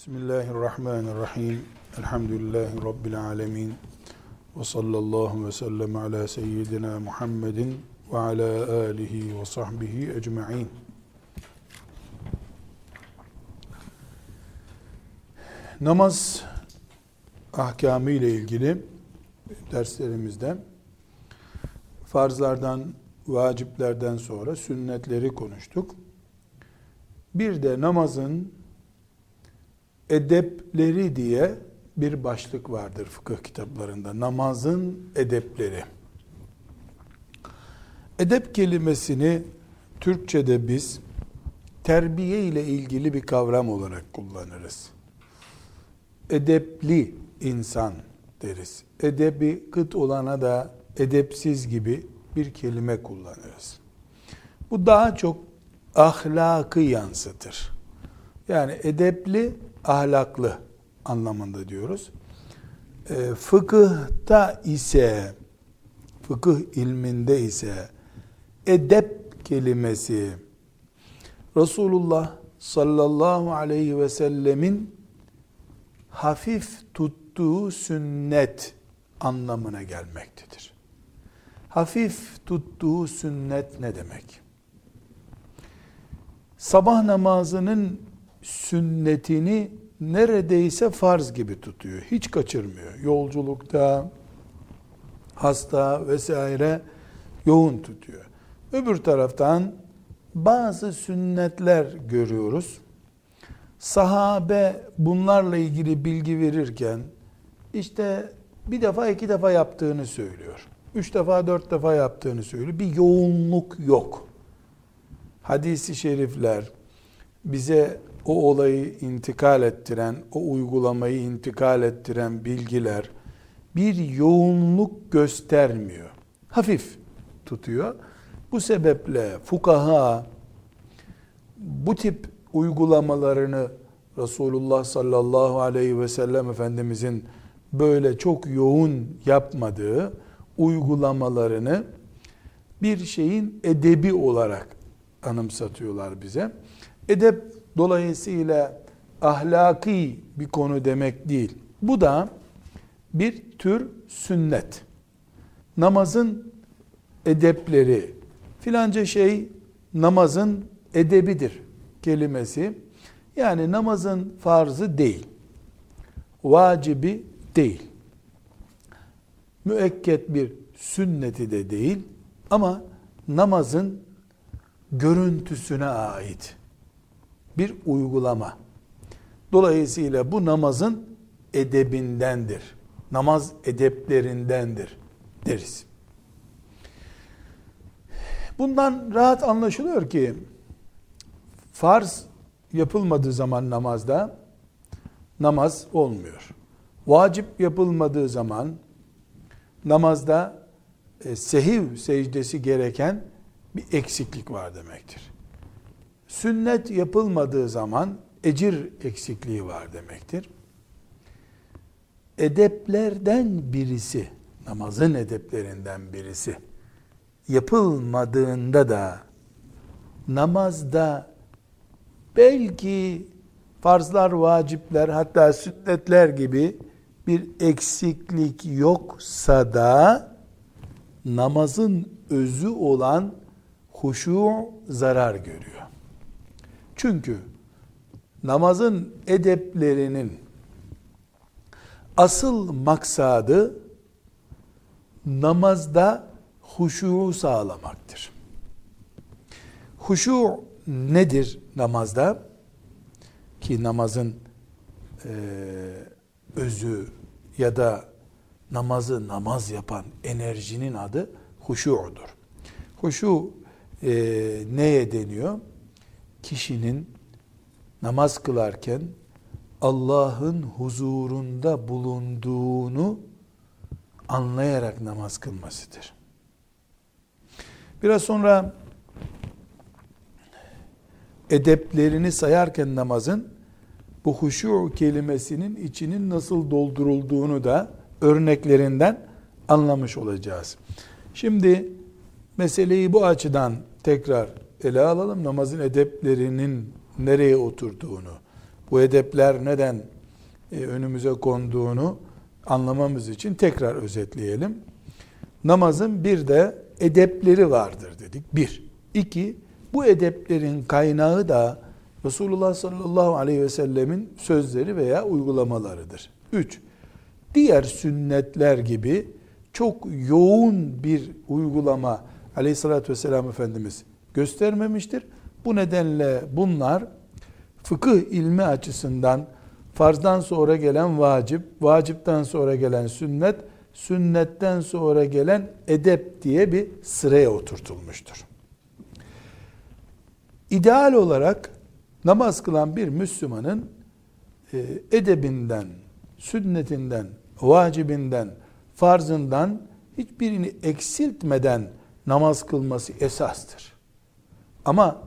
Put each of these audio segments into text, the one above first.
Bismillahirrahmanirrahim. Elhamdülillahi Rabbil alemin. Ve sallallahu ve sellem ala seyyidina Muhammedin ve ala alihi ve sahbihi ecma'in. Namaz ahkamı ile ilgili derslerimizde farzlardan, vaciplerden sonra sünnetleri konuştuk. Bir de namazın edepleri diye bir başlık vardır fıkıh kitaplarında. Namazın edepleri. Edep kelimesini Türkçe'de biz terbiye ile ilgili bir kavram olarak kullanırız. Edepli insan deriz. Edebi kıt olana da edepsiz gibi bir kelime kullanırız. Bu daha çok ahlakı yansıtır. Yani edepli, ahlaklı anlamında diyoruz. E, fıkıhta ise, fıkıh ilminde ise edep kelimesi Resulullah sallallahu aleyhi ve sellemin hafif tuttuğu sünnet anlamına gelmektedir. Hafif tuttuğu sünnet ne demek? Sabah namazının sünnetini neredeyse farz gibi tutuyor. Hiç kaçırmıyor. Yolculukta, hasta vesaire yoğun tutuyor. Öbür taraftan bazı sünnetler görüyoruz. Sahabe bunlarla ilgili bilgi verirken işte bir defa iki defa yaptığını söylüyor. Üç defa dört defa yaptığını söylüyor. Bir yoğunluk yok. Hadisi şerifler bize o olayı intikal ettiren, o uygulamayı intikal ettiren bilgiler bir yoğunluk göstermiyor. Hafif tutuyor. Bu sebeple fukaha bu tip uygulamalarını Resulullah sallallahu aleyhi ve sellem Efendimizin böyle çok yoğun yapmadığı uygulamalarını bir şeyin edebi olarak anımsatıyorlar bize. Edep dolayısıyla ahlaki bir konu demek değil. Bu da bir tür sünnet. Namazın edepleri filanca şey namazın edebidir kelimesi. Yani namazın farzı değil. Vacibi değil. Müekket bir sünneti de değil ama namazın görüntüsüne ait bir uygulama. Dolayısıyla bu namazın edebindendir. Namaz edeplerindendir deriz. Bundan rahat anlaşılıyor ki farz yapılmadığı zaman namazda namaz olmuyor. Vacip yapılmadığı zaman namazda e, sehiv secdesi gereken bir eksiklik var demektir. Sünnet yapılmadığı zaman ecir eksikliği var demektir. Edeplerden birisi, namazın edeplerinden birisi yapılmadığında da namazda belki farzlar, vacipler hatta sünnetler gibi bir eksiklik yoksa da namazın özü olan huşu zarar görüyor. Çünkü namazın edeplerinin asıl maksadı namazda huşu sağlamaktır. Huşu nedir namazda? Ki namazın e, özü ya da namazı namaz yapan enerjinin adı huşu'dur. Huşu e, neye deniyor? Kişinin namaz kılarken Allah'ın huzurunda bulunduğunu anlayarak namaz kılmasıdır. Biraz sonra edeplerini sayarken namazın bu huşu kelimesinin içinin nasıl doldurulduğunu da örneklerinden anlamış olacağız. Şimdi meseleyi bu açıdan tekrar ele alalım. Namazın edeplerinin nereye oturduğunu. bu edepler neden e, önümüze konduğunu anlamamız için tekrar özetleyelim. Namazın bir de edepleri vardır dedik. Bir. İki, bu edeplerin kaynağı da Resulullah sallallahu aleyhi ve sellemin sözleri veya uygulamalarıdır. Üç, diğer sünnetler gibi çok yoğun bir uygulama aleyhissalatü vesselam Efendimiz göstermemiştir. Bu nedenle bunlar fıkıh ilmi açısından farzdan sonra gelen vacip, vacipten sonra gelen sünnet, sünnetten sonra gelen edep diye bir sıraya oturtulmuştur. İdeal olarak namaz kılan bir Müslümanın e, edebinden, sünnetinden, vacibinden, farzından hiçbirini eksiltmeden namaz kılması esastır. Ama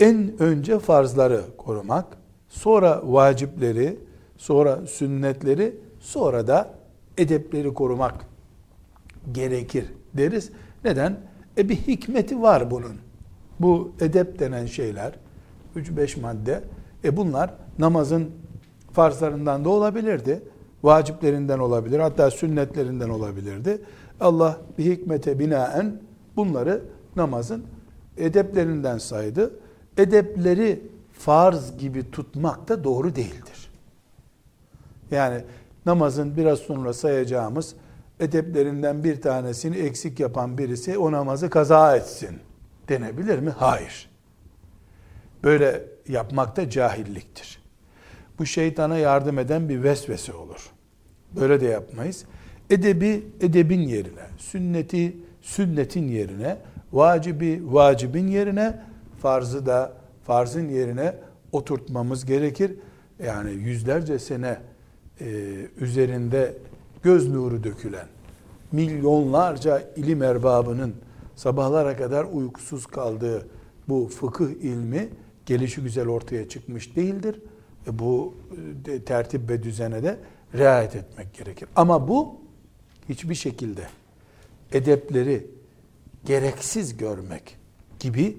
en önce farzları korumak, sonra vacipleri, sonra sünnetleri, sonra da edepleri korumak gerekir deriz. Neden? E bir hikmeti var bunun. Bu edep denen şeyler 3-5 madde. E bunlar namazın farzlarından da olabilirdi. Vaciplerinden olabilir. Hatta sünnetlerinden olabilirdi. Allah bir hikmete binaen bunları namazın edeplerinden saydı. Edepleri farz gibi tutmak da doğru değildir. Yani namazın biraz sonra sayacağımız edeplerinden bir tanesini eksik yapan birisi o namazı kaza etsin denebilir mi? Hayır. Böyle yapmak da cahilliktir. Bu şeytana yardım eden bir vesvese olur. Böyle de yapmayız. Edebi edebin yerine, sünneti sünnetin yerine, vacibi vacibin yerine, farzı da farzın yerine oturtmamız gerekir. Yani yüzlerce sene e, üzerinde göz nuru dökülen, milyonlarca ilim erbabının sabahlara kadar uykusuz kaldığı bu fıkıh ilmi gelişi güzel ortaya çıkmış değildir. E bu e, tertip ve düzene de riayet etmek gerekir. Ama bu hiçbir şekilde edepleri gereksiz görmek gibi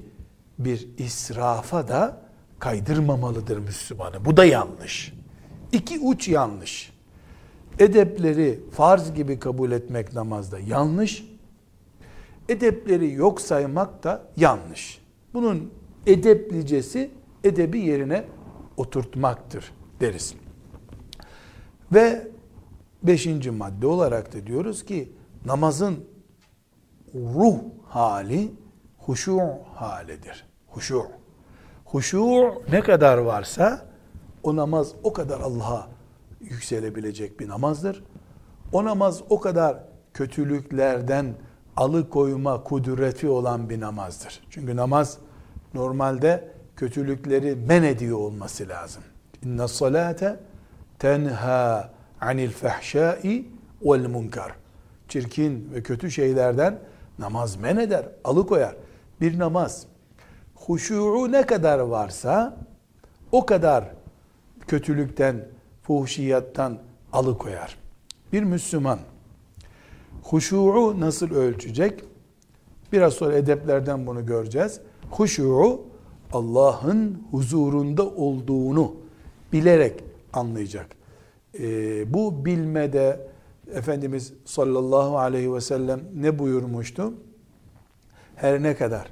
bir israfa da kaydırmamalıdır Müslümanı. Bu da yanlış. İki uç yanlış. Edepleri farz gibi kabul etmek namazda yanlış. Edepleri yok saymak da yanlış. Bunun edeplicesi edebi yerine oturtmaktır deriz. Ve beşinci madde olarak da diyoruz ki namazın ruh hali huşu halidir. Huşu. Huşu ne kadar varsa o namaz o kadar Allah'a yükselebilecek bir namazdır. O namaz o kadar kötülüklerden alıkoyma kudreti olan bir namazdır. Çünkü namaz normalde kötülükleri men ediyor olması lazım. İnne salate tenha anil fahşai vel munkar. Çirkin ve kötü şeylerden namaz men eder, alıkoyar. Bir namaz huşu'u ne kadar varsa o kadar kötülükten, fuhşiyattan alıkoyar. Bir Müslüman huşu'u nasıl ölçecek? Biraz sonra edeplerden bunu göreceğiz. Huşu'u Allah'ın huzurunda olduğunu bilerek anlayacak. Ee, bu bilmede Efendimiz sallallahu aleyhi ve sellem ne buyurmuştu? Her ne kadar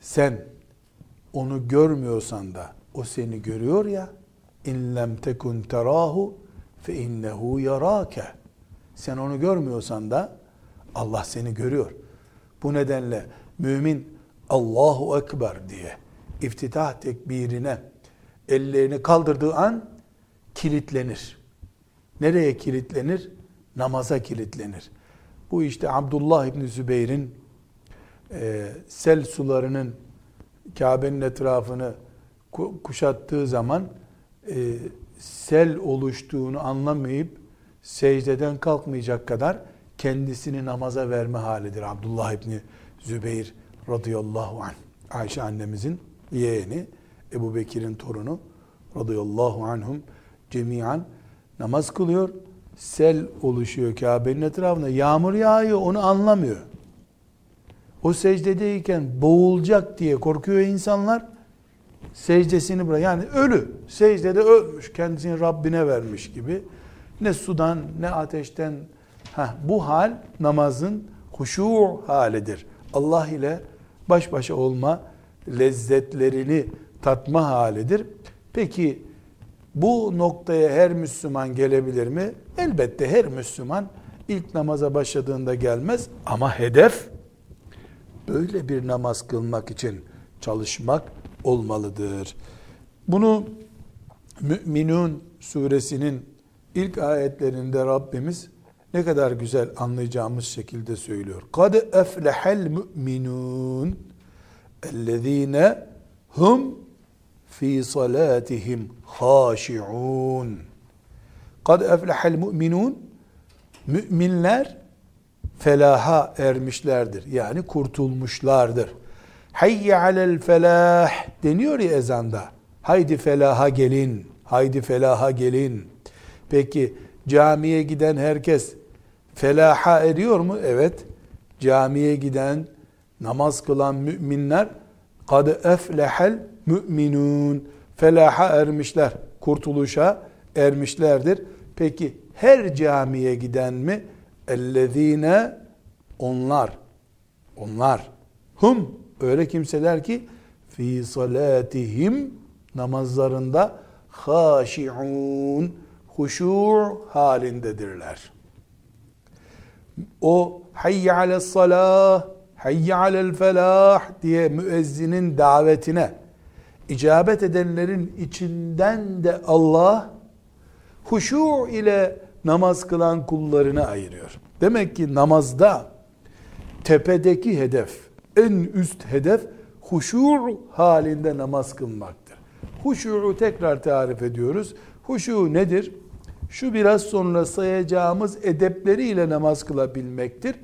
sen onu görmüyorsan da o seni görüyor ya in lem tekun terahu fe innehu yarake sen onu görmüyorsan da Allah seni görüyor. Bu nedenle mümin Allahu Ekber diye iftitah tekbirine ellerini kaldırdığı an kilitlenir. Nereye kilitlenir? Namaza kilitlenir. Bu işte Abdullah İbni Zübeyir'in e, sel sularının Kabe'nin etrafını kuşattığı zaman e, sel oluştuğunu anlamayıp secdeden kalkmayacak kadar kendisini namaza verme halidir. Abdullah İbni Zübeyir radıyallahu anh. Ayşe annemizin yeğeni, Ebu Bekir'in torunu radıyallahu anhum cemiyan namaz kılıyor. Sel oluşuyor Kabe'nin etrafında. Yağmur yağıyor onu anlamıyor. O secdedeyken boğulacak diye korkuyor insanlar. secdesini bırak. Yani ölü. Secdede ölmüş. Kendisini Rabbine vermiş gibi. Ne sudan ne ateşten. Heh, bu hal namazın huşu halidir. Allah ile baş başa olma lezzetlerini tatma halidir. Peki bu noktaya her Müslüman gelebilir mi? Elbette her Müslüman ilk namaza başladığında gelmez ama hedef böyle bir namaz kılmak için çalışmak olmalıdır. Bunu Müminun suresinin ilk ayetlerinde Rabbimiz ne kadar güzel anlayacağımız şekilde söylüyor. Kad eflehel müminun ellezine hum fi salatihim haşi'un. Kad eflehel müminun müminler felaha ermişlerdir. Yani kurtulmuşlardır. Hayye alel felah deniyor ya ezanda. Haydi felaha gelin. Haydi felaha gelin. Peki camiye giden herkes felaha eriyor mu? Evet. Camiye giden, namaz kılan müminler kad eflehel müminun felaha ermişler, kurtuluşa ermişlerdir. Peki her camiye giden mi? Ellezine onlar, onlar, hum öyle kimseler ki fi salatihim namazlarında haşi'un huşu halindedirler. O hayye ales salah, hayye alel felah diye müezzinin davetine icabet edenlerin içinden de Allah huşu ile namaz kılan kullarını ayırıyor. Demek ki namazda tepedeki hedef, en üst hedef huşu halinde namaz kılmaktır. Huşu'u tekrar tarif ediyoruz. Huşu nedir? Şu biraz sonra sayacağımız edepleriyle namaz kılabilmektir.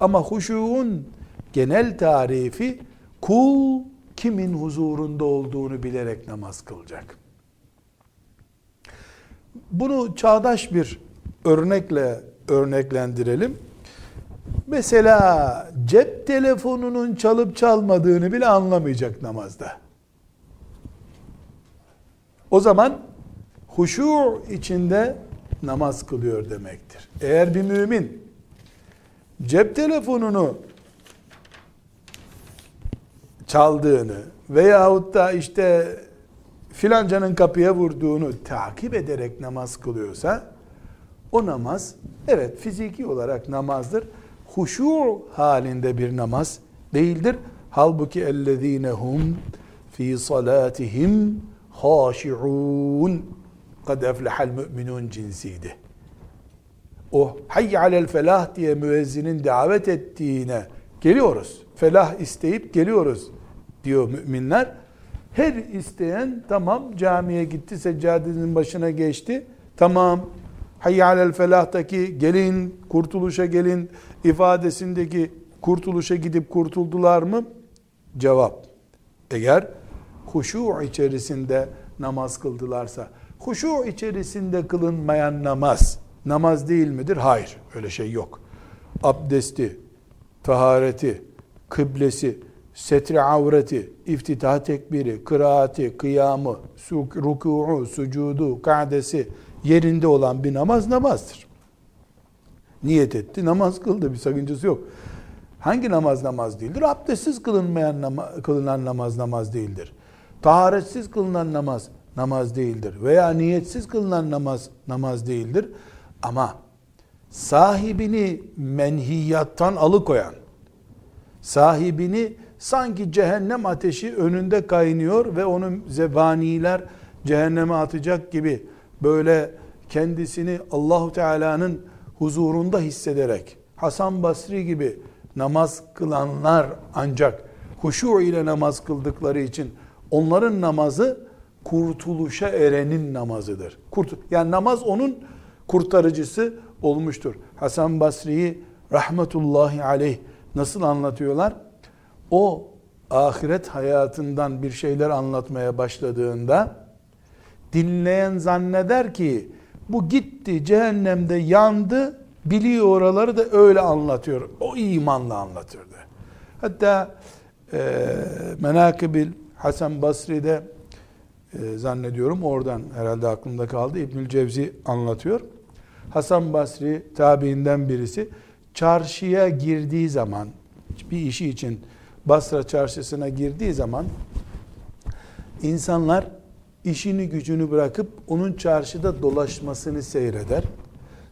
Ama huşuğun genel tarifi kul kimin huzurunda olduğunu bilerek namaz kılacak. Bunu çağdaş bir örnekle örneklendirelim. Mesela cep telefonunun çalıp çalmadığını bile anlamayacak namazda. O zaman huşu içinde namaz kılıyor demektir. Eğer bir mümin cep telefonunu çaldığını veyahut da işte filancanın kapıya vurduğunu takip ederek namaz kılıyorsa o namaz evet fiziki olarak namazdır. Huşu halinde bir namaz değildir. Halbuki ellezinehum fi salatihim haşi'un kad eflehal müminun cinsiydi. O hayy alel felah diye müezzinin davet ettiğine geliyoruz. Felah isteyip geliyoruz diyor müminler. Her isteyen tamam camiye gitti, seccadenin başına geçti. Tamam hayy alel felahtaki gelin, kurtuluşa gelin ifadesindeki kurtuluşa gidip kurtuldular mı? Cevap. Eğer huşu içerisinde namaz kıldılarsa, huşu içerisinde kılınmayan namaz, namaz değil midir? Hayır, öyle şey yok. Abdesti, tahareti, kıblesi, setri avreti, iftitah tekbiri, kıraati, kıyamı, ruku'u, sucudu, kadesi yerinde olan bir namaz namazdır. Niyet etti, namaz kıldı, bir sakıncası yok. Hangi namaz namaz değildir? Abdestsiz kılınmayan nama, kılınan namaz namaz değildir. Taharetsiz kılınan namaz namaz değildir. Veya niyetsiz kılınan namaz namaz değildir. Ama sahibini menhiyattan alıkoyan, sahibini sanki cehennem ateşi önünde kaynıyor ve onu zebaniler cehenneme atacak gibi böyle kendisini Allahu Teala'nın huzurunda hissederek Hasan Basri gibi namaz kılanlar ancak huşu ile namaz kıldıkları için onların namazı kurtuluşa erenin namazıdır. Kurt yani namaz onun kurtarıcısı olmuştur. Hasan Basri'yi rahmetullahi aleyh nasıl anlatıyorlar? O ahiret hayatından bir şeyler anlatmaya başladığında dinleyen zanneder ki bu gitti cehennemde yandı biliyor oraları da öyle anlatıyor. O imanla anlatırdı. Hatta e, Menakibil Hasan Basri'de e, zannediyorum. Oradan herhalde aklımda kaldı. İbnül Cevzi anlatıyor. Hasan Basri tabiinden birisi çarşıya girdiği zaman bir işi için Basra çarşısına girdiği zaman insanlar işini gücünü bırakıp onun çarşıda dolaşmasını seyreder.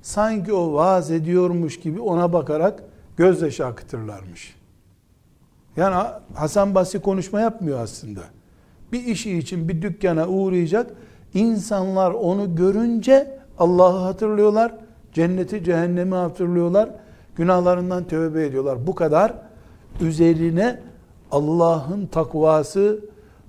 Sanki o vaaz ediyormuş gibi ona bakarak gözyaşı akıtırlarmış. Yani Hasan Basri konuşma yapmıyor aslında. Bir işi için bir dükkana uğrayacak. İnsanlar onu görünce Allah'ı hatırlıyorlar. Cenneti, cehennemi hatırlıyorlar. Günahlarından tövbe ediyorlar. Bu kadar üzerine Allah'ın takvası,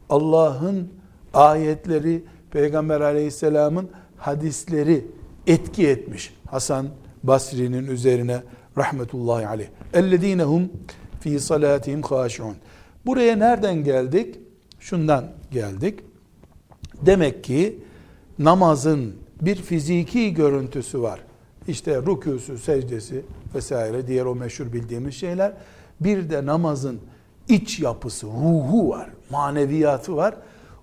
Allah'ın ayetleri, Peygamber aleyhisselamın hadisleri etki etmiş. Hasan Basri'nin üzerine rahmetullahi aleyh. Ellezinehum fi salatihim haşiun. Buraya nereden geldik? Şundan geldik. Demek ki namazın bir fiziki görüntüsü var. İşte rükûsü, secdesi vesaire diğer o meşhur bildiğimiz şeyler. Bir de namazın iç yapısı, ruhu var, maneviyatı var.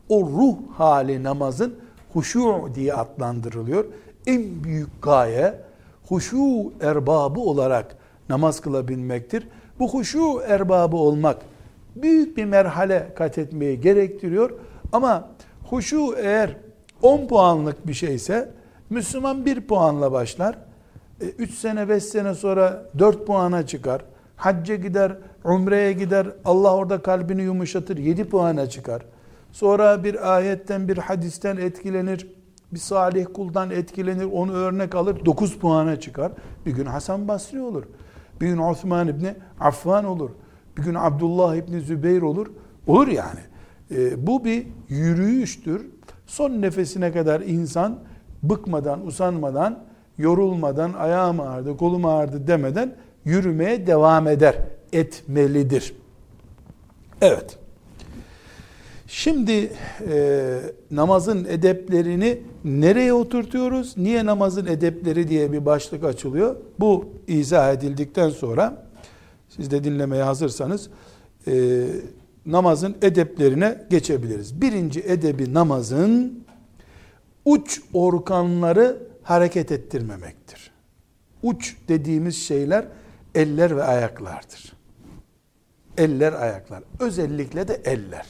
O ruh hali namazın huşu diye adlandırılıyor. En büyük gaye huşu erbabı olarak namaz kılabilmektir. Bu huşu erbabı olmak büyük bir merhale kat etmeyi gerektiriyor. Ama huşu eğer 10 puanlık bir şeyse Müslüman 1 puanla başlar. 3 e, sene 5 sene sonra 4 puana çıkar. Hacca gider, umreye gider. Allah orada kalbini yumuşatır. 7 puana çıkar. Sonra bir ayetten bir hadisten etkilenir. Bir salih kuldan etkilenir. Onu örnek alır. 9 puana çıkar. Bir gün Hasan Basri olur. Bir gün Osman İbni Affan olur. Bir gün Abdullah İbni Zübeyir olur. Olur yani. E, bu bir yürüyüştür. Son nefesine kadar insan bıkmadan, usanmadan, yorulmadan, ayağım ağrıdı, kolum ağrıdı demeden yürümeye devam eder, etmelidir. Evet. Şimdi e, namazın edeplerini nereye oturtuyoruz? Niye namazın edepleri diye bir başlık açılıyor. Bu izah edildikten sonra siz de dinlemeye hazırsanız e, namazın edeplerine geçebiliriz. Birinci edebi namazın uç organları hareket ettirmemektir. Uç dediğimiz şeyler eller ve ayaklardır. Eller, ayaklar. Özellikle de eller.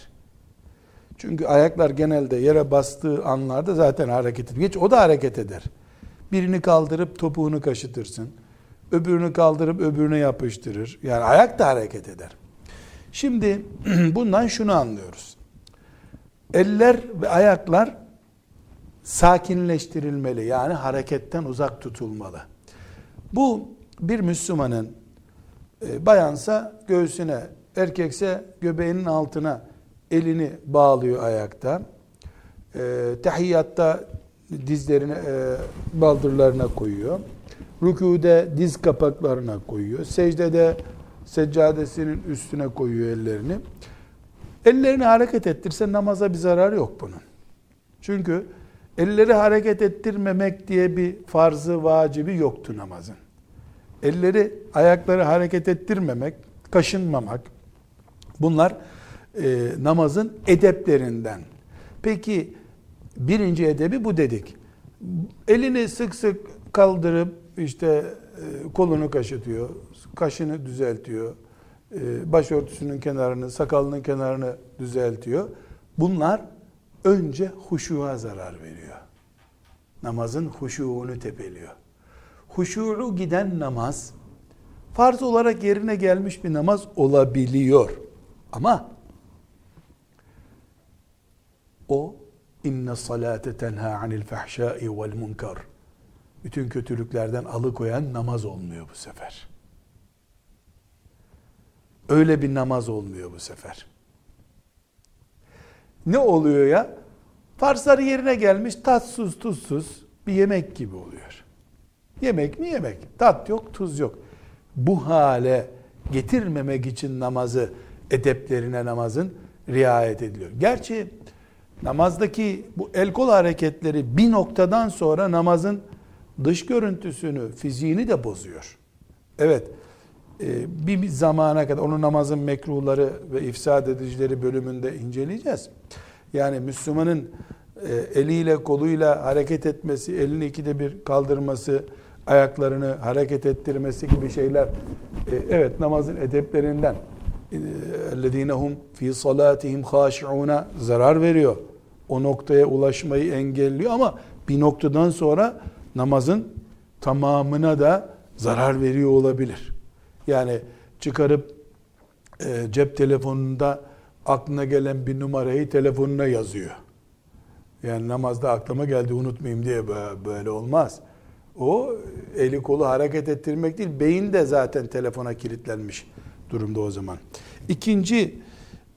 Çünkü ayaklar genelde yere bastığı anlarda zaten hareket eder. Geç o da hareket eder. Birini kaldırıp topuğunu kaşıtırsın. Öbürünü kaldırıp öbürüne yapıştırır. Yani ayak da hareket eder. Şimdi bundan şunu anlıyoruz. Eller ve ayaklar sakinleştirilmeli. Yani hareketten uzak tutulmalı. Bu bir Müslümanın e, bayansa göğsüne, erkekse göbeğinin altına elini bağlıyor ayakta. E, tahiyyatta dizlerine, e, baldırlarına koyuyor. Rükûde diz kapaklarına koyuyor. Secdede seccadesinin üstüne koyuyor ellerini. Ellerini hareket ettirse namaza bir zarar yok bunun. Çünkü elleri hareket ettirmemek diye bir farzı, vacibi yoktu namazın. Elleri, ayakları hareket ettirmemek, kaşınmamak bunlar e, namazın edeplerinden. Peki birinci edebi bu dedik. Elini sık sık kaldırıp işte e, kolunu kaşıtıyor, kaşını düzeltiyor, e, başörtüsünün kenarını, sakalının kenarını düzeltiyor. Bunlar önce huşuğa zarar veriyor. Namazın huşuğunu tepeliyor. Huşuğu giden namaz, farz olarak yerine gelmiş bir namaz olabiliyor. Ama o inne salate tenha anil fahşai vel munkar. Bütün kötülüklerden alıkoyan namaz olmuyor bu sefer. Öyle bir namaz olmuyor bu sefer. Ne oluyor ya? Farsları yerine gelmiş tatsız tuzsuz bir yemek gibi oluyor. Yemek mi yemek? Tat yok, tuz yok. Bu hale getirmemek için namazı, edeplerine namazın riayet ediliyor. Gerçi namazdaki bu el kol hareketleri bir noktadan sonra namazın dış görüntüsünü, fiziğini de bozuyor. Evet, e, bir zamana kadar onun namazın mekruhları ve ifsad edicileri bölümünde inceleyeceğiz. Yani Müslümanın e, eliyle koluyla hareket etmesi, elini ikide bir kaldırması, ayaklarını hareket ettirmesi gibi şeyler e, evet namazın edeplerinden اَلَّذ۪ينَ هُمْ ف۪ي صَلَاتِهِمْ خَاشِعُونَ zarar veriyor. O noktaya ulaşmayı engelliyor ama bir noktadan sonra namazın tamamına da zarar veriyor olabilir. Yani çıkarıp e, cep telefonunda aklına gelen bir numarayı telefonuna yazıyor. Yani namazda aklıma geldi unutmayayım diye böyle olmaz. O eli kolu hareket ettirmek değil, beyin de zaten telefona kilitlenmiş durumda o zaman. İkinci,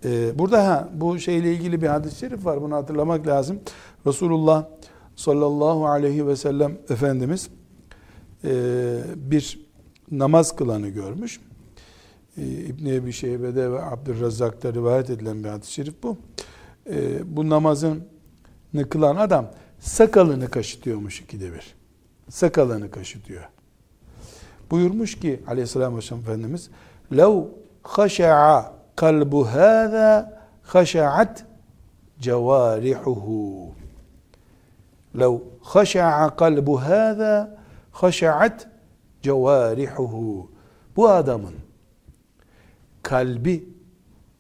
e, burada ha, bu şeyle ilgili bir hadis-i şerif var, bunu hatırlamak lazım. Resulullah sallallahu aleyhi ve sellem Efendimiz e, bir namaz kılanı görmüş. E, İbn-i Ebi Şeybe'de ve Abdurrazzak'ta rivayet edilen bir hadis-i şerif bu. E, bu namazın kılan adam sakalını kaşıtıyormuş ikide bir Sakalını kaşıtıyor. Buyurmuş ki aleyhisselam Efendimiz لَوْ خَشَعَ kalbu hâzâ خَشَعَتْ cevârihuhu لَوْ خَشَعَ kalbu hâzâ خَشَعَتْ cevârihuhu bu adamın kalbi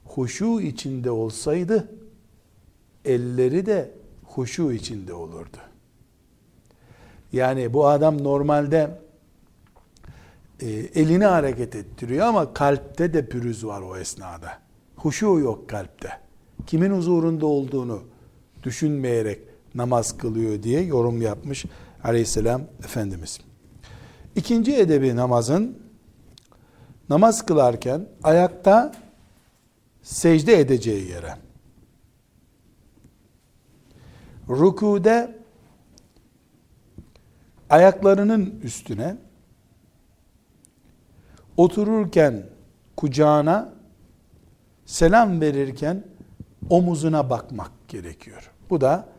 huşu içinde olsaydı elleri de huşu içinde olurdu. Yani bu adam normalde e, elini hareket ettiriyor ama kalpte de pürüz var o esnada. Huşu yok kalpte. Kimin huzurunda olduğunu düşünmeyerek namaz kılıyor diye yorum yapmış aleyhisselam Efendimiz. İkinci edebi namazın namaz kılarken ayakta secde edeceği yere rükude ayaklarının üstüne otururken kucağına selam verirken omuzuna bakmak gerekiyor. Bu da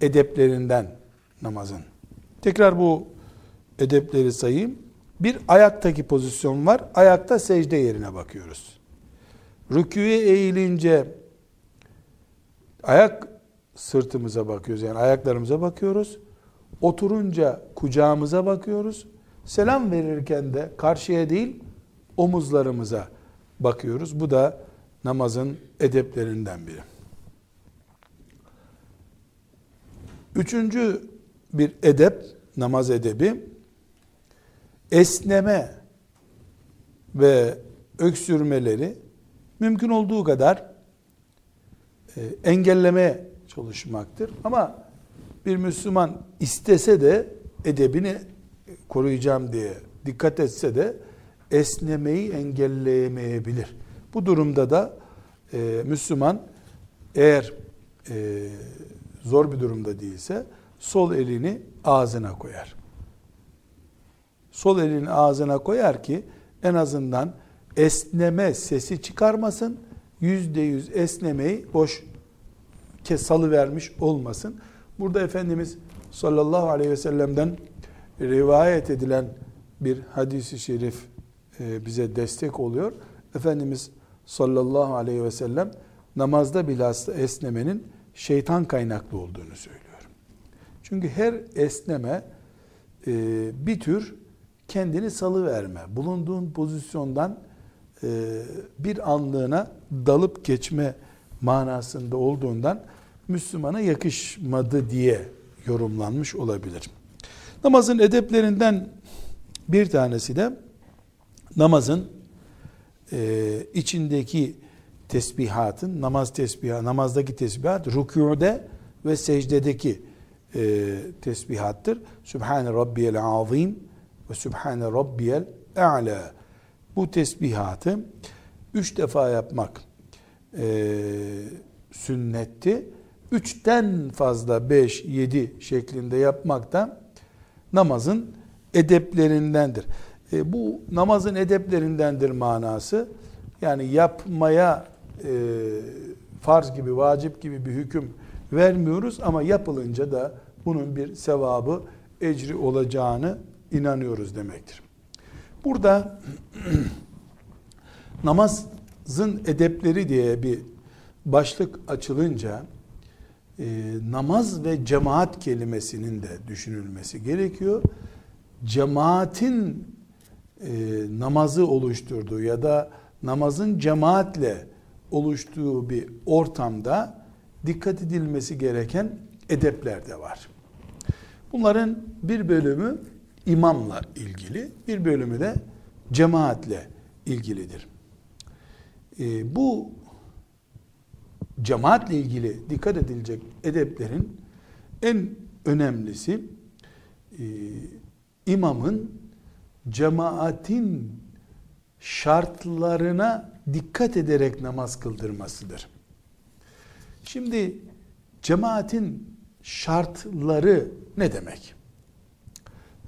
edeplerinden namazın. Tekrar bu edepleri sayayım. Bir ayaktaki pozisyon var. Ayakta secde yerine bakıyoruz. Rüküye eğilince ayak sırtımıza bakıyoruz. Yani ayaklarımıza bakıyoruz. Oturunca kucağımıza bakıyoruz. Selam verirken de karşıya değil omuzlarımıza bakıyoruz. Bu da namazın edeplerinden biri. Üçüncü bir edep, namaz edebi, esneme ve öksürmeleri mümkün olduğu kadar e, engelleme çalışmaktır. Ama bir Müslüman istese de edebini koruyacağım diye dikkat etse de esnemeyi engelleyemeyebilir. Bu durumda da e, Müslüman eğer e, zor bir durumda değilse sol elini ağzına koyar. Sol elini ağzına koyar ki en azından esneme sesi çıkarmasın. Yüzde yüz esnemeyi boş salı vermiş olmasın. Burada Efendimiz sallallahu aleyhi ve sellem'den rivayet edilen bir hadisi şerif e, bize destek oluyor. Efendimiz sallallahu aleyhi ve sellem namazda bilhassa esnemenin şeytan kaynaklı olduğunu söylüyor. Çünkü her esneme e, bir tür kendini salı verme, bulunduğun pozisyondan e, bir anlığına dalıp geçme manasında olduğundan Müslümana yakışmadı diye yorumlanmış olabilir. Namazın edeplerinden bir tanesi de namazın e, içindeki tesbihatın, namaz tesbihatı, namazdaki tesbihat, rükûde ve secdedeki e, tesbihattır. Sübhane Rabbiyel Azim ve Sübhane Rabbiyel A'la. Bu tesbihatı üç defa yapmak e, sünnetti üçten fazla beş, yedi şeklinde yapmak da namazın edeplerindendir. E, bu namazın edeplerindendir manası. Yani yapmaya e, farz gibi, vacip gibi bir hüküm vermiyoruz ama yapılınca da bunun bir sevabı, ecri olacağını inanıyoruz demektir. Burada namazın edepleri diye bir başlık açılınca e, namaz ve cemaat kelimesinin de düşünülmesi gerekiyor. Cemaatin e, namazı oluşturduğu ya da namazın cemaatle oluştuğu bir ortamda dikkat edilmesi gereken edepler de var. Bunların bir bölümü imamla ilgili, bir bölümü de cemaatle ilgilidir. E, bu cemaatle ilgili dikkat edilecek edeplerin en önemlisi e, imamın cemaatin şartlarına dikkat ederek namaz kıldırmasıdır. Şimdi cemaatin şartları ne demek?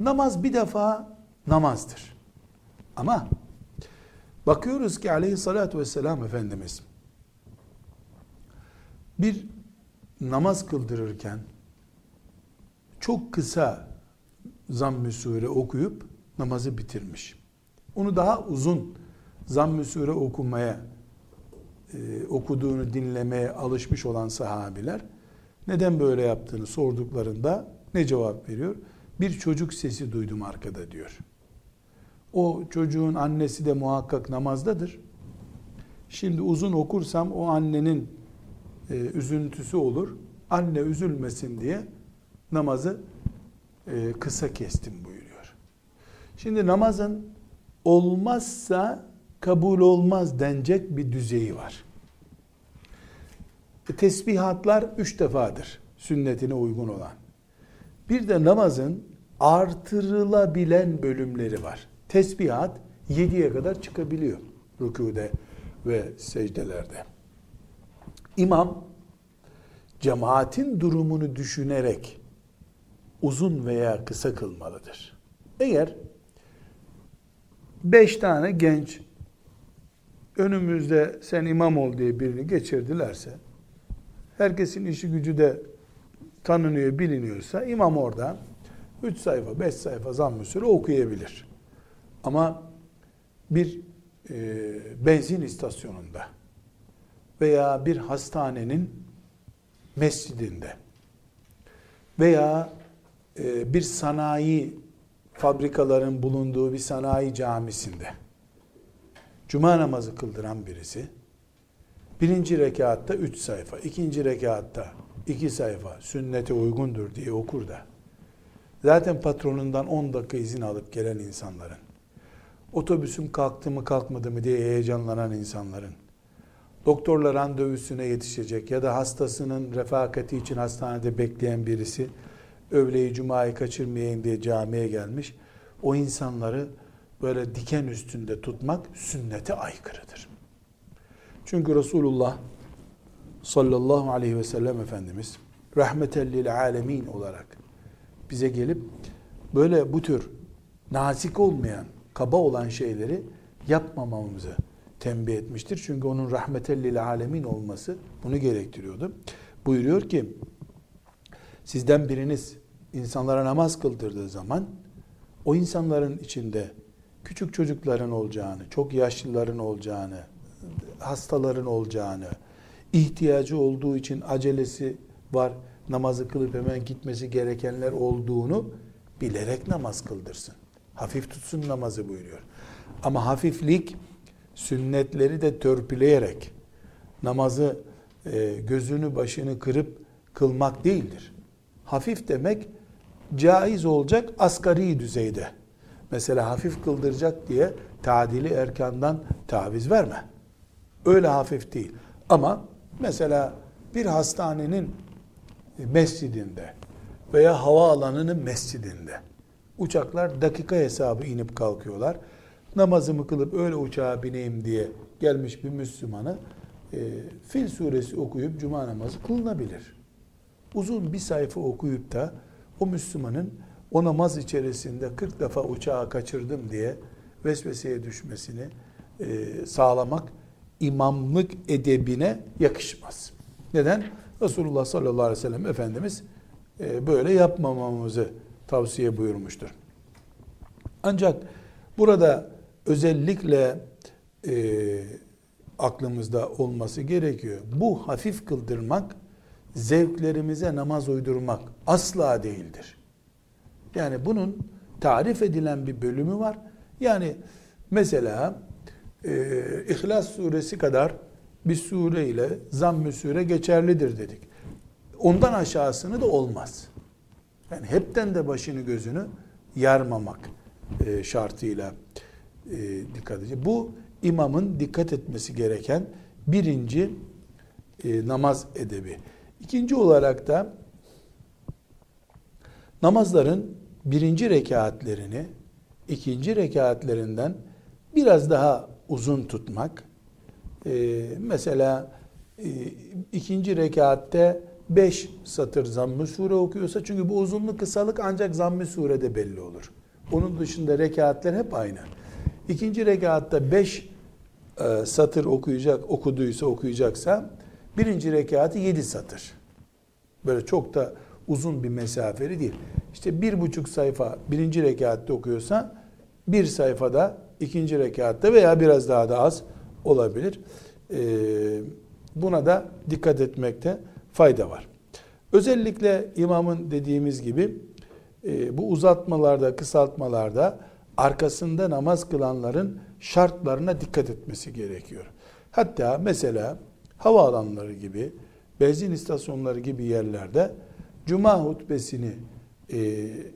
Namaz bir defa namazdır. Ama bakıyoruz ki aleyhissalatü vesselam Efendimiz bir namaz kıldırırken çok kısa zamm-ı sure okuyup namazı bitirmiş. Onu daha uzun zamm-ı sure okumaya e, okuduğunu dinlemeye alışmış olan sahabiler neden böyle yaptığını sorduklarında ne cevap veriyor? Bir çocuk sesi duydum arkada diyor. O çocuğun annesi de muhakkak namazdadır. Şimdi uzun okursam o annenin e, üzüntüsü olur. Anne üzülmesin diye namazı e, kısa kestim buyuruyor. Şimdi namazın olmazsa kabul olmaz denecek bir düzeyi var. E, tesbihatlar üç defadır sünnetine uygun olan. Bir de namazın artırılabilen bölümleri var. Tesbihat yediye kadar çıkabiliyor rükûde ve secdelerde. İmam cemaatin durumunu düşünerek uzun veya kısa kılmalıdır. Eğer beş tane genç önümüzde sen imam ol diye birini geçirdilerse herkesin işi gücü de tanınıyor, biliniyorsa imam orada 3 sayfa, 5 sayfa zamm-ı okuyabilir. Ama bir e, benzin istasyonunda veya bir hastanenin mescidinde veya e, bir sanayi fabrikaların bulunduğu bir sanayi camisinde cuma namazı kıldıran birisi birinci rekatta üç sayfa, ikinci rekatta iki sayfa sünnete uygundur diye okur da zaten patronundan 10 dakika izin alıp gelen insanların otobüsüm kalktı mı kalkmadı mı diye heyecanlanan insanların doktorla randevusuna yetişecek ya da hastasının refakati için hastanede bekleyen birisi öğleyi cumayı kaçırmayayım diye camiye gelmiş. O insanları böyle diken üstünde tutmak sünnete aykırıdır. Çünkü Resulullah sallallahu aleyhi ve sellem Efendimiz rahmeten alemin olarak bize gelip böyle bu tür nazik olmayan, kaba olan şeyleri yapmamamızı tembih etmiştir. Çünkü onun rahmetellil alemin olması bunu gerektiriyordu. Buyuruyor ki sizden biriniz insanlara namaz kıldırdığı zaman o insanların içinde küçük çocukların olacağını, çok yaşlıların olacağını, hastaların olacağını, ihtiyacı olduğu için acelesi var, namazı kılıp hemen gitmesi gerekenler olduğunu bilerek namaz kıldırsın. Hafif tutsun namazı buyuruyor. Ama hafiflik sünnetleri de törpüleyerek namazı e, gözünü başını kırıp kılmak değildir. Hafif demek caiz olacak asgari düzeyde. Mesela hafif kıldıracak diye tadili erkandan taviz verme. Öyle hafif değil. Ama mesela bir hastanenin mescidinde veya havaalanının mescidinde uçaklar dakika hesabı inip kalkıyorlar namazımı kılıp öyle uçağa bineyim diye gelmiş bir Müslümanı e, Fil suresi okuyup cuma namazı kılınabilir. Uzun bir sayfa okuyup da o Müslümanın o namaz içerisinde 40 defa uçağı kaçırdım diye vesveseye düşmesini e, sağlamak imamlık edebine yakışmaz. Neden? Resulullah sallallahu aleyhi ve sellem Efendimiz e, böyle yapmamamızı tavsiye buyurmuştur. Ancak burada özellikle e, aklımızda olması gerekiyor. Bu hafif kıldırmak zevklerimize namaz uydurmak asla değildir. Yani bunun tarif edilen bir bölümü var. Yani mesela e, İhlas suresi kadar bir sure ile zamm-ı sure geçerlidir dedik. Ondan aşağısını da olmaz. Yani hepten de başını gözünü yarmamak e, şartıyla e, dikkat edecek. Bu imamın dikkat etmesi gereken birinci e, namaz edebi. İkinci olarak da namazların birinci rekatlerini ikinci rekatlerinden biraz daha uzun tutmak. Ee, mesela e, ikinci rekatte beş satır zamm-ı sure okuyorsa çünkü bu uzunluk kısalık ancak zamm-ı surede belli olur. Onun dışında rekatler hep aynı. İkinci rekatta beş e, satır okuyacak, okuduysa okuyacaksa birinci rekatı yedi satır. Böyle çok da uzun bir mesafeli değil. İşte bir buçuk sayfa birinci rekatta okuyorsa bir sayfada ikinci rekatta veya biraz daha da az olabilir. Ee, buna da dikkat etmekte fayda var. Özellikle imamın dediğimiz gibi e, bu uzatmalarda, kısaltmalarda arkasında namaz kılanların şartlarına dikkat etmesi gerekiyor. Hatta mesela havaalanları gibi, benzin istasyonları gibi yerlerde cuma hutbesini e,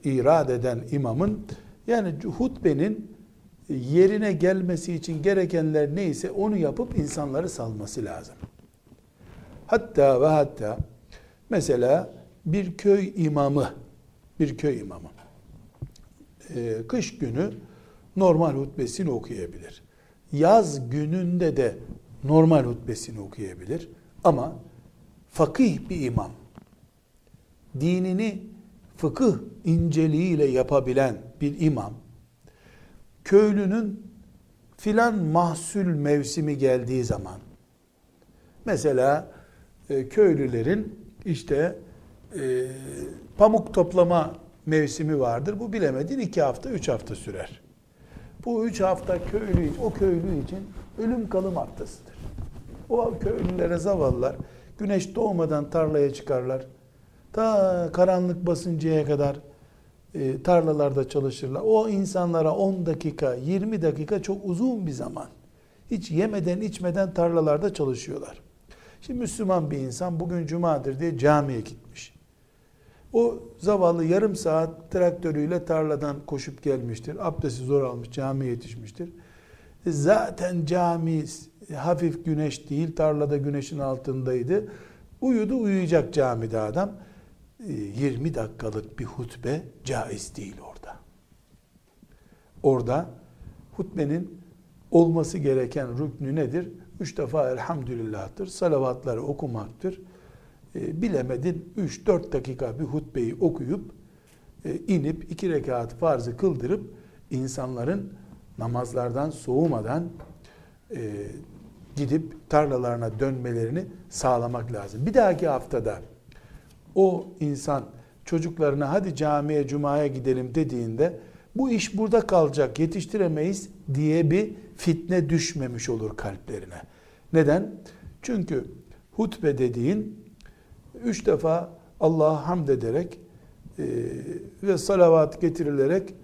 irad eden imamın yani hutbenin yerine gelmesi için gerekenler neyse onu yapıp insanları salması lazım. Hatta ve hatta mesela bir köy imamı bir köy imamı e, kış günü normal hutbesini okuyabilir. Yaz gününde de normal hutbesini okuyabilir. Ama fakih bir imam, dinini fıkıh inceliğiyle yapabilen bir imam, köylünün filan mahsul mevsimi geldiği zaman, mesela e, köylülerin işte e, pamuk toplama mevsimi vardır. Bu bilemedin iki hafta, üç hafta sürer. Bu üç hafta köylü, o köylü için ölüm kalım haftasıdır. O köylülere zavallılar güneş doğmadan tarlaya çıkarlar. Ta karanlık basıncaya kadar e, tarlalarda çalışırlar. O insanlara 10 dakika, 20 dakika çok uzun bir zaman. Hiç yemeden içmeden tarlalarda çalışıyorlar. Şimdi Müslüman bir insan bugün cumadır diye camiye gitmiş. O zavallı yarım saat traktörüyle tarladan koşup gelmiştir. Abdesti zor almış, camiye yetişmiştir. E, zaten cami hafif güneş değil, tarlada güneşin altındaydı. Uyudu uyuyacak camide adam. 20 e, dakikalık bir hutbe caiz değil orada. Orada hutbenin olması gereken rüknü nedir? Üç defa elhamdülillah'tır. Salavatları okumaktır. E, bilemedin 3-4 dakika bir hutbeyi okuyup e, inip iki rekat farzı kıldırıp insanların namazlardan soğumadan e, gidip tarlalarına dönmelerini sağlamak lazım. Bir dahaki haftada o insan çocuklarına hadi camiye cumaya gidelim dediğinde bu iş burada kalacak yetiştiremeyiz diye bir fitne düşmemiş olur kalplerine. Neden? Çünkü hutbe dediğin üç defa Allah'a hamd ederek e, ve salavat getirilerek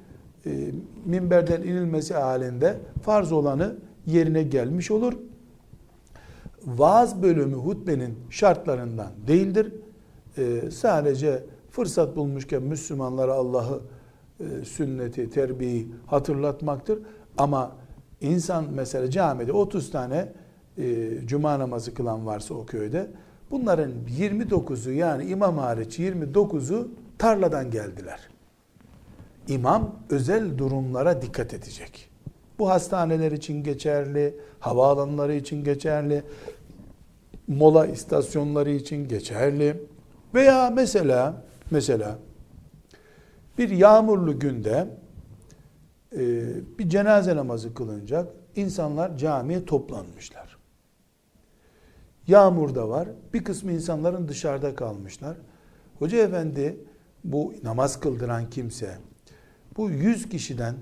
e, minberden inilmesi halinde farz olanı yerine gelmiş olur. Vaaz bölümü hutbenin şartlarından değildir. E, sadece fırsat bulmuşken Müslümanlara Allah'ı e, sünneti, terbiyeyi hatırlatmaktır. Ama insan mesela camide 30 tane e, cuma namazı kılan varsa o köyde bunların 29'u yani imam hariç 29'u tarladan geldiler. İmam özel durumlara dikkat edecek. Bu hastaneler için geçerli, havaalanları için geçerli, mola istasyonları için geçerli. Veya mesela mesela bir yağmurlu günde e, bir cenaze namazı kılınacak. İnsanlar camiye toplanmışlar. Yağmur da var. Bir kısmı insanların dışarıda kalmışlar. Hoca efendi bu namaz kıldıran kimse bu 100 kişiden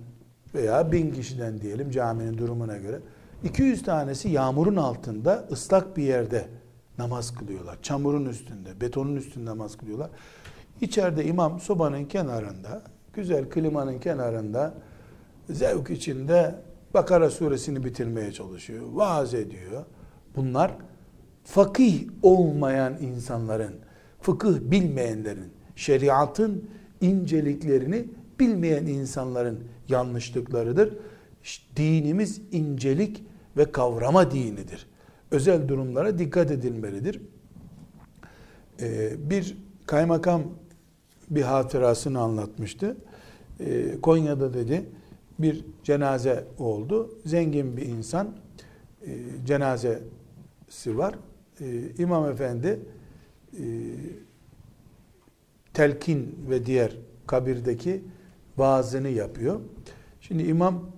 veya 1000 kişiden diyelim caminin durumuna göre 200 tanesi yağmurun altında ıslak bir yerde namaz kılıyorlar. Çamurun üstünde, betonun üstünde namaz kılıyorlar. İçeride imam sobanın kenarında, güzel klimanın kenarında zevk içinde Bakara suresini bitirmeye çalışıyor. Vaaz ediyor. Bunlar fakih olmayan insanların, fıkıh bilmeyenlerin, şeriatın inceliklerini bilmeyen insanların yanlışlıklarıdır. Dinimiz incelik ve kavrama dinidir. Özel durumlara dikkat edilmelidir. Ee, bir kaymakam bir hatırasını anlatmıştı. Ee, Konya'da dedi bir cenaze oldu. Zengin bir insan e, cenazesi var. E, İmam Efendi e, telkin ve diğer kabirdeki vaazını yapıyor. Şimdi imam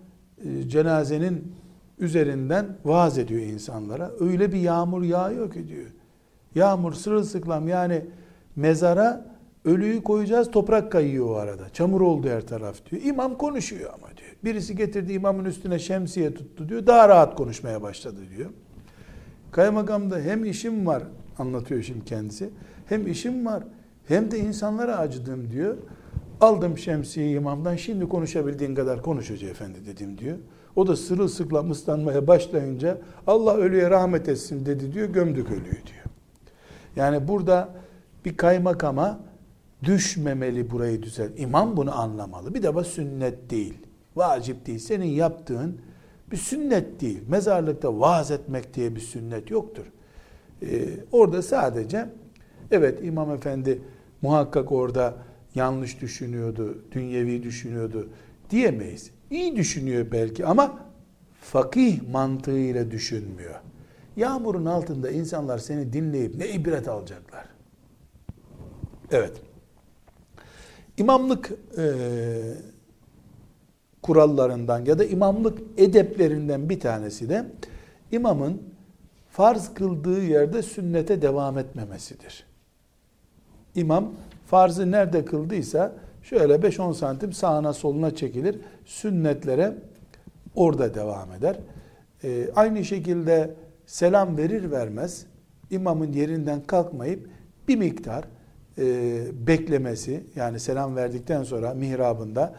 e, cenazenin üzerinden vaaz ediyor insanlara. Öyle bir yağmur yağıyor ki diyor. Yağmur sırılsıklam yani mezara ölüyü koyacağız toprak kayıyor o arada. Çamur oldu her taraf diyor. İmam konuşuyor ama diyor. Birisi getirdi imamın üstüne şemsiye tuttu diyor. Daha rahat konuşmaya başladı diyor. Kaymakamda hem işim var anlatıyor şimdi kendisi. Hem işim var hem de insanlara acıdım diyor. Aldım şemsiyeyi imamdan şimdi konuşabildiğin kadar konuş hoca efendi dedim diyor. O da sırılsıklam ıslanmaya başlayınca Allah ölüye rahmet etsin dedi diyor gömdük ölüyü diyor. Yani burada bir kaymakama düşmemeli burayı düzel. İmam bunu anlamalı. Bir de bu sünnet değil. Vacip değil. Senin yaptığın bir sünnet değil. Mezarlıkta vaaz etmek diye bir sünnet yoktur. Ee, orada sadece evet İmam Efendi muhakkak orada yanlış düşünüyordu, dünyevi düşünüyordu diyemeyiz. İyi düşünüyor belki ama fakih mantığıyla düşünmüyor. Yağmurun altında insanlar seni dinleyip ne ibret alacaklar? Evet. İmamlık e, kurallarından ya da imamlık edeplerinden bir tanesi de imamın farz kıldığı yerde sünnete devam etmemesidir. İmam farzı nerede kıldıysa şöyle 5-10 santim sağına soluna çekilir. Sünnetlere orada devam eder. Ee, aynı şekilde selam verir vermez imamın yerinden kalkmayıp bir miktar e, beklemesi yani selam verdikten sonra mihrabında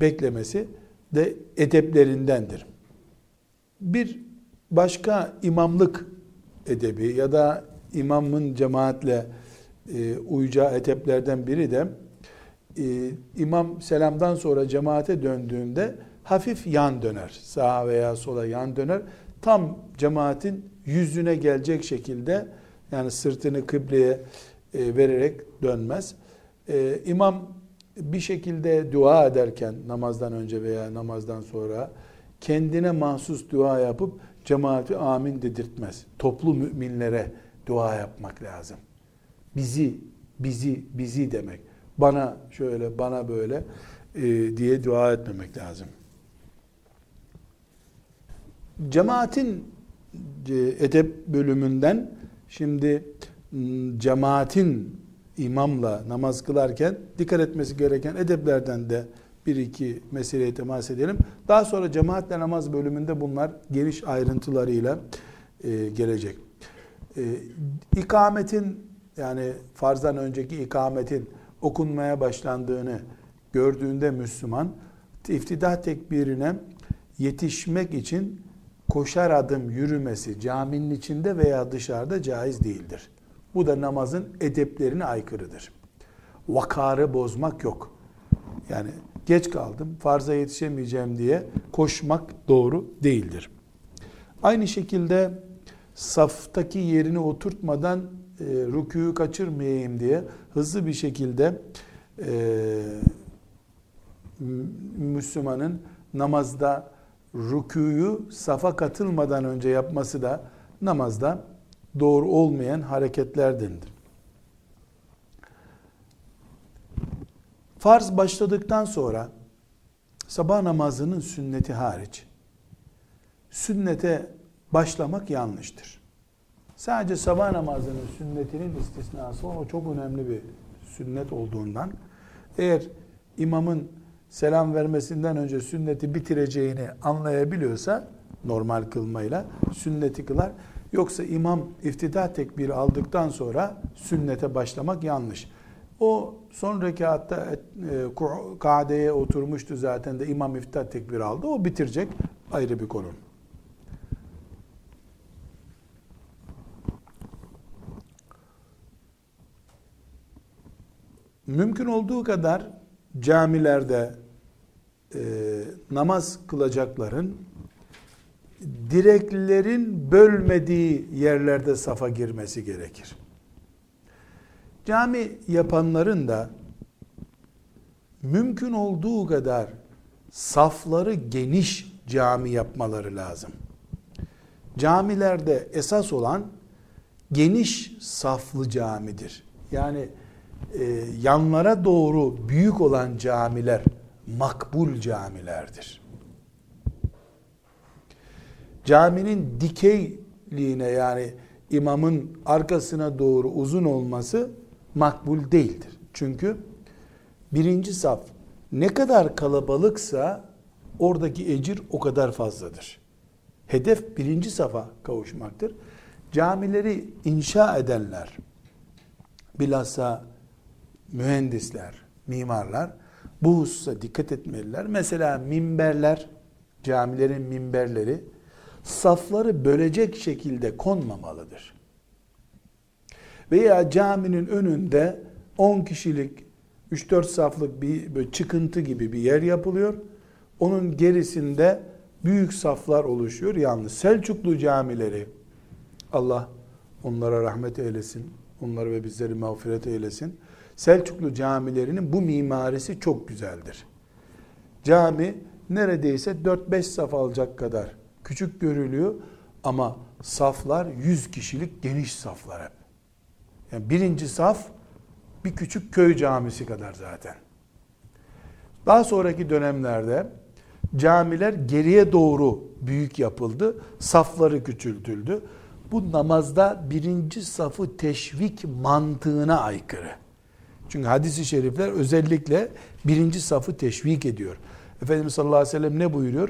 beklemesi de edeplerindendir. Bir başka imamlık edebi ya da imamın cemaatle e, uyacağı edeplerden biri de e, imam selamdan sonra cemaate döndüğünde hafif yan döner. Sağa veya sola yan döner. Tam cemaatin yüzüne gelecek şekilde yani sırtını kıbleye e, vererek dönmez. E, imam bir şekilde dua ederken namazdan önce veya namazdan sonra kendine mahsus dua yapıp cemaati amin dedirtmez. Toplu müminlere dua yapmak lazım. Bizi, bizi, bizi demek. Bana şöyle, bana böyle e, diye dua etmemek lazım. Cemaatin e, edep bölümünden şimdi cemaatin imamla namaz kılarken dikkat etmesi gereken edeplerden de bir iki meseleye temas edelim. Daha sonra cemaatle namaz bölümünde bunlar geniş ayrıntılarıyla e, gelecek. E, ikametin yani farzdan önceki ikametin okunmaya başlandığını gördüğünde Müslüman iftidah tekbirine yetişmek için koşar adım yürümesi caminin içinde veya dışarıda caiz değildir. Bu da namazın edeplerine aykırıdır. Vakarı bozmak yok. Yani geç kaldım, farza yetişemeyeceğim diye koşmak doğru değildir. Aynı şekilde saftaki yerini oturtmadan e, rükûyu kaçırmayayım diye hızlı bir şekilde e, Müslümanın namazda rükûyu safa katılmadan önce yapması da namazda doğru olmayan hareketlerdendir. Farz başladıktan sonra sabah namazının sünneti hariç sünnete başlamak yanlıştır. Sadece sabah namazının sünnetinin istisnası o çok önemli bir sünnet olduğundan eğer imamın selam vermesinden önce sünneti bitireceğini anlayabiliyorsa normal kılmayla sünneti kılar. Yoksa imam iftida tekbiri aldıktan sonra sünnete başlamak yanlış. O son rekatta e, kadeye oturmuştu zaten de imam iftida tekbiri aldı. O bitirecek ayrı bir konu. Mümkün olduğu kadar camilerde e, namaz kılacakların direklerin bölmediği yerlerde safa girmesi gerekir. Cami yapanların da mümkün olduğu kadar safları geniş cami yapmaları lazım. Camilerde esas olan geniş saflı camidir. Yani e, yanlara doğru büyük olan camiler makbul camilerdir. Caminin dikeyliğine yani imamın arkasına doğru uzun olması makbul değildir. Çünkü birinci saf ne kadar kalabalıksa oradaki ecir o kadar fazladır. Hedef birinci safa kavuşmaktır. Camileri inşa edenler, bilhassa mühendisler, mimarlar bu hususa dikkat etmeliler. Mesela minberler, camilerin minberleri safları bölecek şekilde konmamalıdır. Veya caminin önünde 10 kişilik 3-4 saflık bir çıkıntı gibi bir yer yapılıyor. Onun gerisinde büyük saflar oluşuyor. Yalnız Selçuklu camileri Allah onlara rahmet eylesin. Onları ve bizleri mağfiret eylesin. Selçuklu camilerinin bu mimarisi çok güzeldir. Cami neredeyse 4-5 saf alacak kadar küçük görülüyor ama saflar 100 kişilik geniş saflar hep. Yani birinci saf bir küçük köy camisi kadar zaten. Daha sonraki dönemlerde camiler geriye doğru büyük yapıldı. Safları küçültüldü. Bu namazda birinci safı teşvik mantığına aykırı. Çünkü hadisi şerifler özellikle birinci safı teşvik ediyor. Efendimiz sallallahu aleyhi ve sellem ne buyuruyor?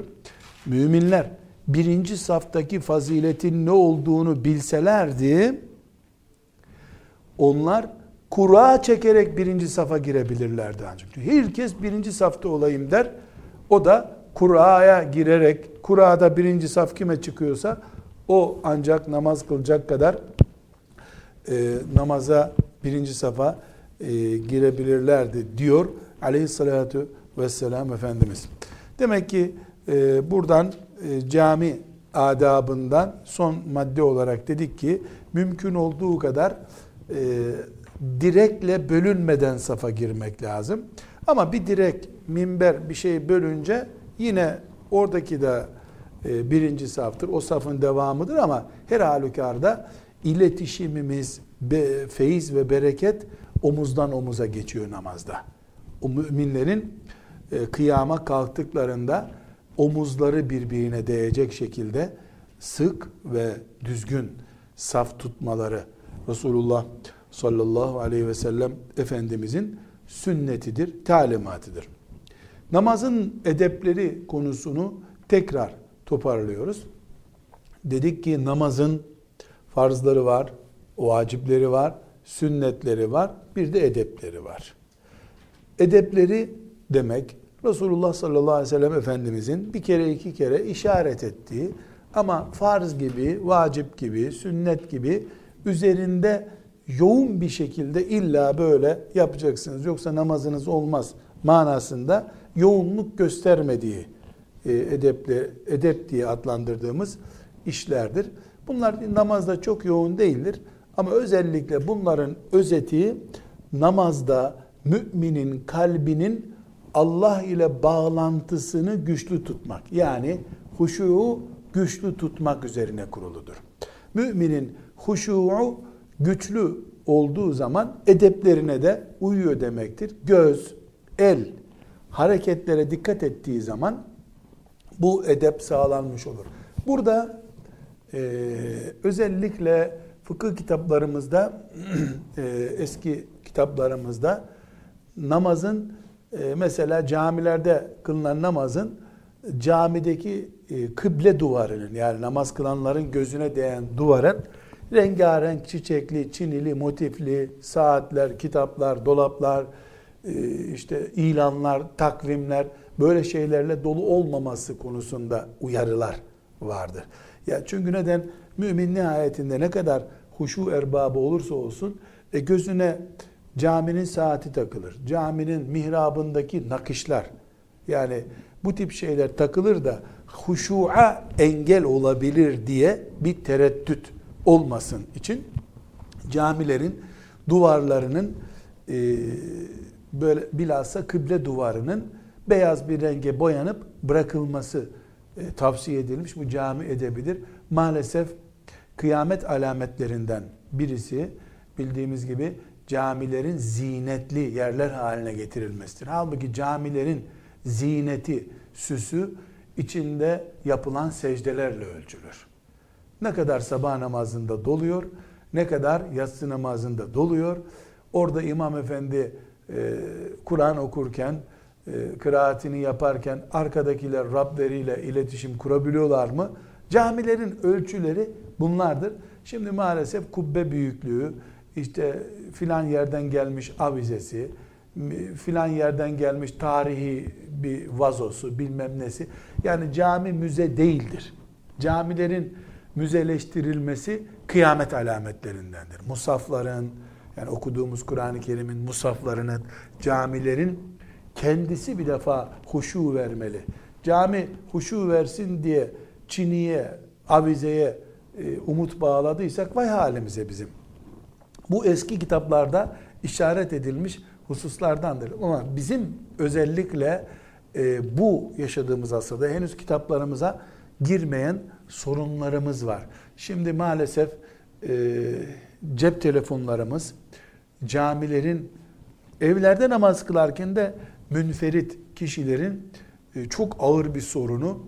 Müminler birinci saftaki faziletin ne olduğunu bilselerdi, onlar kura çekerek birinci safa girebilirlerdi ancak. Herkes birinci safta olayım der. O da kuraya girerek, kurada birinci saf kime çıkıyorsa o ancak namaz kılacak kadar e, namaza birinci safa e, girebilirlerdi diyor aleyhissalatu vesselam Efendimiz. Demek ki e, buradan e, cami adabından son madde olarak dedik ki mümkün olduğu kadar e, direkle bölünmeden safa girmek lazım. Ama bir direk, minber bir şey bölünce yine oradaki de e, birinci saftır. O safın devamıdır ama her halükarda iletişimimiz, be, feyiz ve bereket omuzdan omuza geçiyor namazda. O müminlerin e, kıyama kalktıklarında omuzları birbirine değecek şekilde sık ve düzgün saf tutmaları Resulullah sallallahu aleyhi ve sellem Efendimizin sünnetidir, talimatıdır. Namazın edepleri konusunu tekrar toparlıyoruz. Dedik ki namazın farzları var, vacipleri var, sünnetleri var, bir de edepleri var. Edepleri demek Resulullah sallallahu aleyhi ve sellem Efendimizin bir kere iki kere işaret ettiği ama farz gibi, vacip gibi, sünnet gibi üzerinde yoğun bir şekilde illa böyle yapacaksınız yoksa namazınız olmaz manasında yoğunluk göstermediği e, edeple, edep diye adlandırdığımız işlerdir. Bunlar namazda çok yoğun değildir ama özellikle bunların özeti namazda müminin kalbinin Allah ile bağlantısını güçlü tutmak. Yani huşuğu güçlü tutmak üzerine kuruludur. Müminin huşuğu güçlü olduğu zaman edeplerine de uyuyor demektir. Göz, el hareketlere dikkat ettiği zaman bu edep sağlanmış olur. Burada e, özellikle fıkıh kitaplarımızda e, eski kitaplarımızda namazın e, mesela camilerde kılınan namazın camideki e, kıble duvarının yani namaz kılanların gözüne değen duvarın rengarenk çiçekli, çinili, motifli saatler, kitaplar, dolaplar, e, işte ilanlar, takvimler böyle şeylerle dolu olmaması konusunda uyarılar vardır. Ya çünkü neden mümin nihayetinde ne kadar huşu erbabı olursa olsun e, gözüne caminin saati takılır. Caminin mihrabındaki nakışlar yani bu tip şeyler takılır da huşu'a engel olabilir diye bir tereddüt olmasın için camilerin duvarlarının e, böyle bilhassa kıble duvarının beyaz bir renge boyanıp bırakılması e, tavsiye edilmiş. Bu cami edebilir. Maalesef kıyamet alametlerinden birisi bildiğimiz gibi camilerin zinetli yerler haline getirilmesidir. Halbuki camilerin zineti, süsü içinde yapılan secdelerle ölçülür. Ne kadar sabah namazında doluyor, ne kadar yatsı namazında doluyor. Orada imam efendi e, Kur'an okurken, e, kıraatini yaparken arkadakiler Rableriyle iletişim kurabiliyorlar mı? Camilerin ölçüleri bunlardır. Şimdi maalesef kubbe büyüklüğü, işte filan yerden gelmiş avizesi, filan yerden gelmiş tarihi bir vazosu bilmem nesi. Yani cami müze değildir. Camilerin müzeleştirilmesi kıyamet alametlerindendir. Musafların, yani okuduğumuz Kur'an-ı Kerim'in musaflarının, camilerin kendisi bir defa huşu vermeli. Cami huşu versin diye çiniye, avizeye e, umut bağladıysak vay halimize bizim. Bu eski kitaplarda işaret edilmiş hususlardandır. Ama bizim özellikle e, bu yaşadığımız asırda henüz kitaplarımıza girmeyen sorunlarımız var. Şimdi maalesef e, cep telefonlarımız camilerin evlerde namaz kılarken de münferit kişilerin e, çok ağır bir sorunu.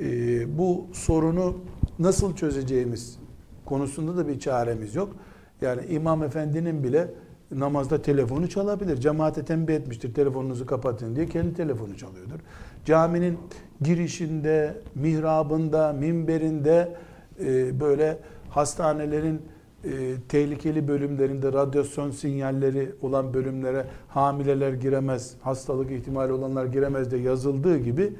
E, bu sorunu nasıl çözeceğimiz konusunda da bir çaremiz yok. Yani imam efendinin bile namazda telefonu çalabilir. Cemaate tembih etmiştir telefonunuzu kapatın diye kendi telefonu çalıyordur. Caminin girişinde, mihrabında, minberinde e, böyle hastanelerin e, tehlikeli bölümlerinde radyasyon sinyalleri olan bölümlere hamileler giremez, hastalık ihtimali olanlar giremez de yazıldığı gibi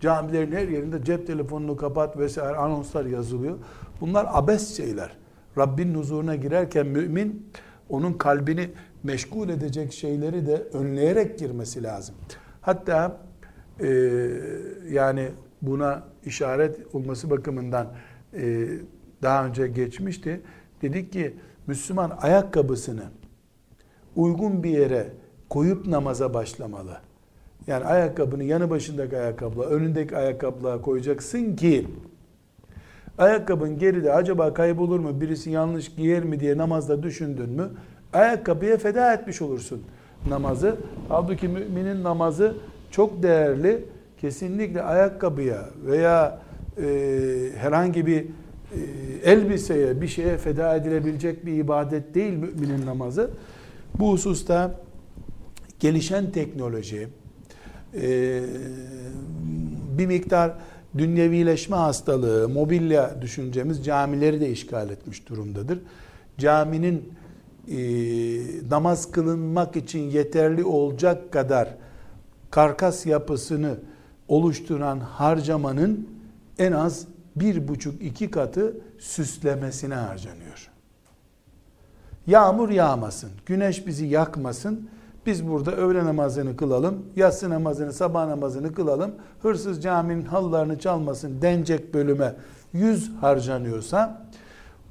camilerin her yerinde cep telefonunu kapat vesaire anonslar yazılıyor. Bunlar abes şeyler. Rabbin huzuruna girerken mümin onun kalbini meşgul edecek şeyleri de önleyerek girmesi lazım. Hatta e, yani buna işaret olması bakımından e, daha önce geçmişti. Dedik ki Müslüman ayakkabısını uygun bir yere koyup namaza başlamalı. Yani ayakkabını yanı başındaki ayakkabıla, önündeki ayakkabıla koyacaksın ki ayakkabın geride acaba kaybolur mu, birisi yanlış giyer mi diye namazda düşündün mü ayakkabıya feda etmiş olursun namazı. Halbuki müminin namazı çok değerli. Kesinlikle ayakkabıya veya e, herhangi bir e, elbiseye, bir şeye feda edilebilecek bir ibadet değil müminin namazı. Bu hususta gelişen teknoloji, e, bir miktar dünyevileşme hastalığı, mobilya düşüncemiz camileri de işgal etmiş durumdadır. Caminin e, namaz kılınmak için yeterli olacak kadar karkas yapısını oluşturan harcamanın en az bir buçuk iki katı süslemesine harcanıyor. Yağmur yağmasın, güneş bizi yakmasın, biz burada öğle namazını kılalım, yatsı namazını, sabah namazını kılalım, hırsız caminin halılarını çalmasın denecek bölüme yüz harcanıyorsa,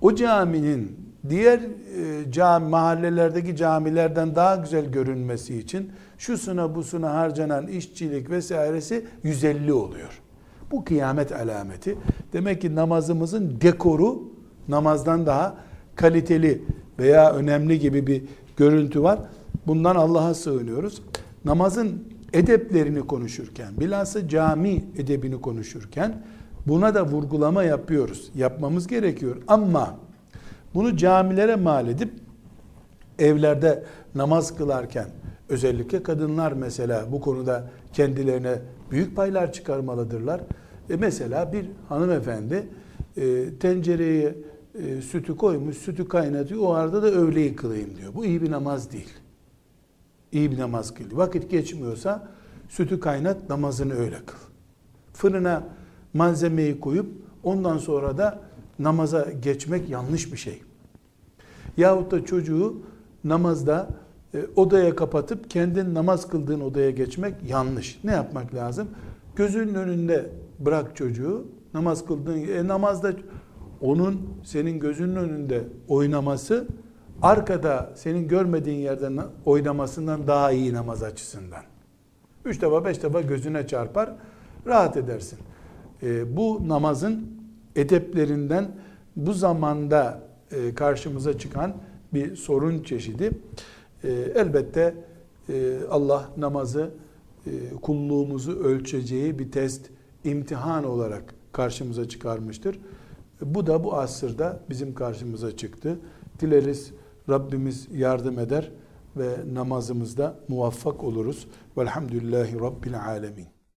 o caminin diğer e, cami, mahallelerdeki camilerden daha güzel görünmesi için şusuna busuna harcanan işçilik vesairesi 150 oluyor. Bu kıyamet alameti. Demek ki namazımızın dekoru namazdan daha kaliteli veya önemli gibi bir görüntü var. Bundan Allah'a sığınıyoruz. Namazın edeplerini konuşurken, bilhassa cami edebini konuşurken buna da vurgulama yapıyoruz. Yapmamız gerekiyor. Ama bunu camilere mal edip evlerde namaz kılarken Özellikle kadınlar mesela bu konuda kendilerine büyük paylar çıkarmalıdırlar. E mesela bir hanımefendi e, tencereye e, sütü koymuş, sütü kaynatıyor. O arada da öğleyi kılayım diyor. Bu iyi bir namaz değil. İyi bir namaz kıl. Vakit geçmiyorsa sütü kaynat, namazını öyle kıl. Fırına malzemeyi koyup ondan sonra da namaza geçmek yanlış bir şey. Yahut da çocuğu namazda e, odaya kapatıp kendin namaz kıldığın odaya geçmek yanlış. Ne yapmak lazım? Gözünün önünde bırak çocuğu. Namaz kıldığın e, namazda onun senin gözünün önünde oynaması arkada senin görmediğin yerden oynamasından daha iyi namaz açısından. Üç defa beş defa gözüne çarpar rahat edersin. E, bu namazın edeplerinden bu zamanda e, karşımıza çıkan bir sorun çeşidi. E, elbette e, Allah namazı e, kulluğumuzu ölçeceği bir test, imtihan olarak karşımıza çıkarmıştır. Bu da bu asırda bizim karşımıza çıktı. Dileriz Rabbimiz yardım eder ve namazımızda muvaffak oluruz. Velhamdülillahi Rabbil Alemin.